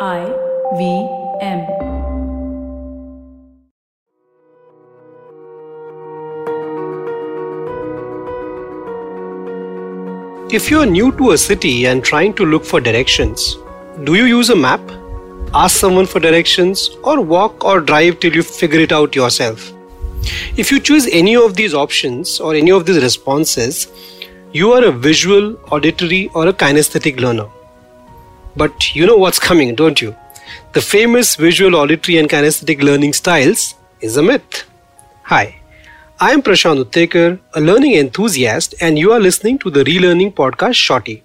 I V M. If you're new to a city and trying to look for directions, do you use a map? Ask someone for directions or walk or drive till you figure it out yourself? If you choose any of these options or any of these responses, you are a visual, auditory, or a kinesthetic learner. But you know what's coming, don't you? The famous visual, auditory, and kinesthetic learning styles is a myth. Hi, I am Prashant Uttekar, a learning enthusiast, and you are listening to the Relearning Podcast Shorty.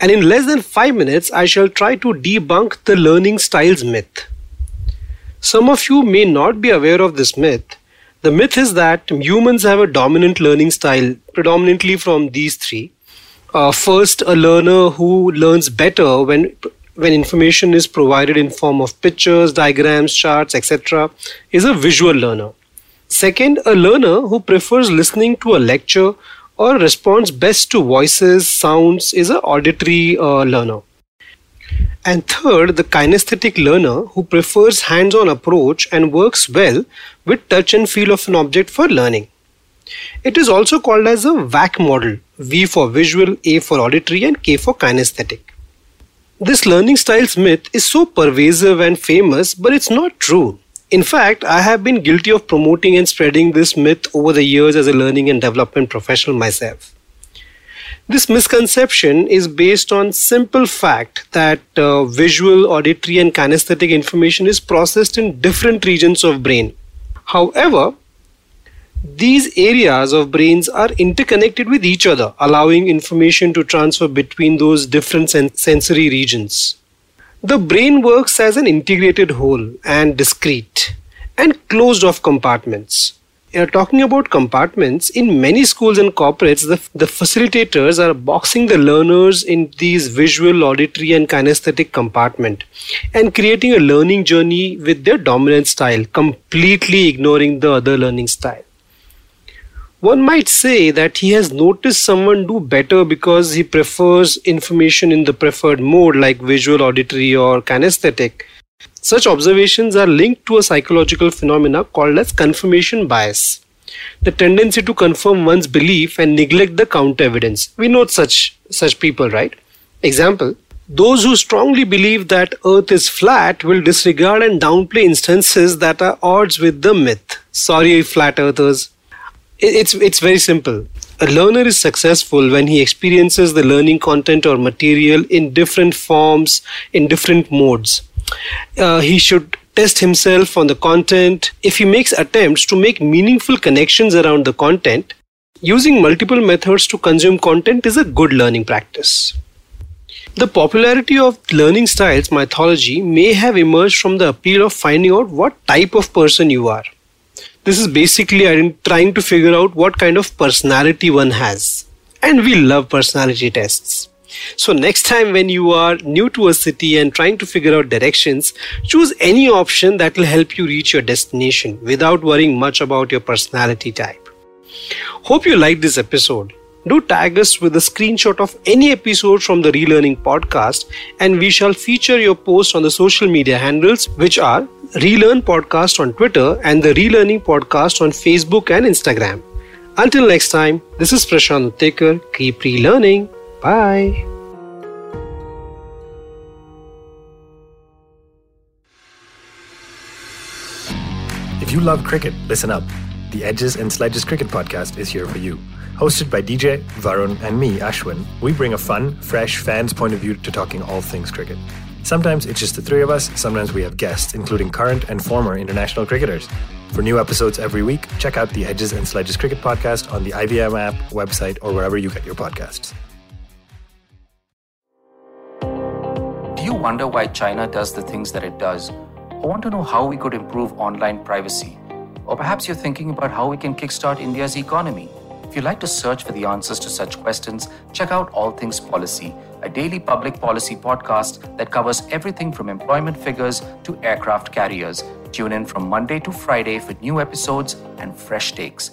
And in less than 5 minutes, I shall try to debunk the learning styles myth. Some of you may not be aware of this myth, the myth is that humans have a dominant learning style, predominantly from these three. Uh, first, a learner who learns better when when information is provided in form of pictures, diagrams, charts, etc., is a visual learner. Second, a learner who prefers listening to a lecture or responds best to voices, sounds is an auditory uh, learner. And third, the kinesthetic learner who prefers hands on approach and works well with touch and feel of an object for learning. It is also called as a VAK model V for visual, A for auditory, and K for kinesthetic. This learning styles myth is so pervasive and famous, but it's not true. In fact, I have been guilty of promoting and spreading this myth over the years as a learning and development professional myself. This misconception is based on simple fact that uh, visual, auditory and kinesthetic information is processed in different regions of brain. However, these areas of brains are interconnected with each other, allowing information to transfer between those different sen- sensory regions. The brain works as an integrated whole and discrete and closed off compartments uh, talking about compartments, in many schools and corporates, the, the facilitators are boxing the learners in these visual, auditory, and kinesthetic compartment and creating a learning journey with their dominant style, completely ignoring the other learning style. One might say that he has noticed someone do better because he prefers information in the preferred mode like visual, auditory, or kinesthetic such observations are linked to a psychological phenomena called as confirmation bias. The tendency to confirm one's belief and neglect the counter evidence. We know such such people, right? Example, those who strongly believe that earth is flat will disregard and downplay instances that are odds with the myth. Sorry flat earthers. It's it's very simple. A learner is successful when he experiences the learning content or material in different forms, in different modes uh, he should test himself on the content. If he makes attempts to make meaningful connections around the content, using multiple methods to consume content is a good learning practice. The popularity of learning styles mythology may have emerged from the appeal of finding out what type of person you are. This is basically trying to figure out what kind of personality one has. And we love personality tests. So, next time when you are new to a city and trying to figure out directions, choose any option that will help you reach your destination without worrying much about your personality type. Hope you liked this episode. Do tag us with a screenshot of any episode from the Relearning podcast, and we shall feature your post on the social media handles, which are Relearn Podcast on Twitter and the Relearning Podcast on Facebook and Instagram. Until next time, this is Prashant Uttekar. Keep relearning. Bye. If you love cricket, listen up. The Edges and Sledges Cricket Podcast is here for you. Hosted by DJ, Varun, and me, Ashwin, we bring a fun, fresh fan's point of view to talking all things cricket. Sometimes it's just the three of us, sometimes we have guests, including current and former international cricketers. For new episodes every week, check out the Edges and Sledges Cricket Podcast on the IVM app, website, or wherever you get your podcasts. Do you wonder why China does the things that it does? Or want to know how we could improve online privacy? Or perhaps you're thinking about how we can kickstart India's economy? If you'd like to search for the answers to such questions, check out All Things Policy, a daily public policy podcast that covers everything from employment figures to aircraft carriers. Tune in from Monday to Friday for new episodes and fresh takes.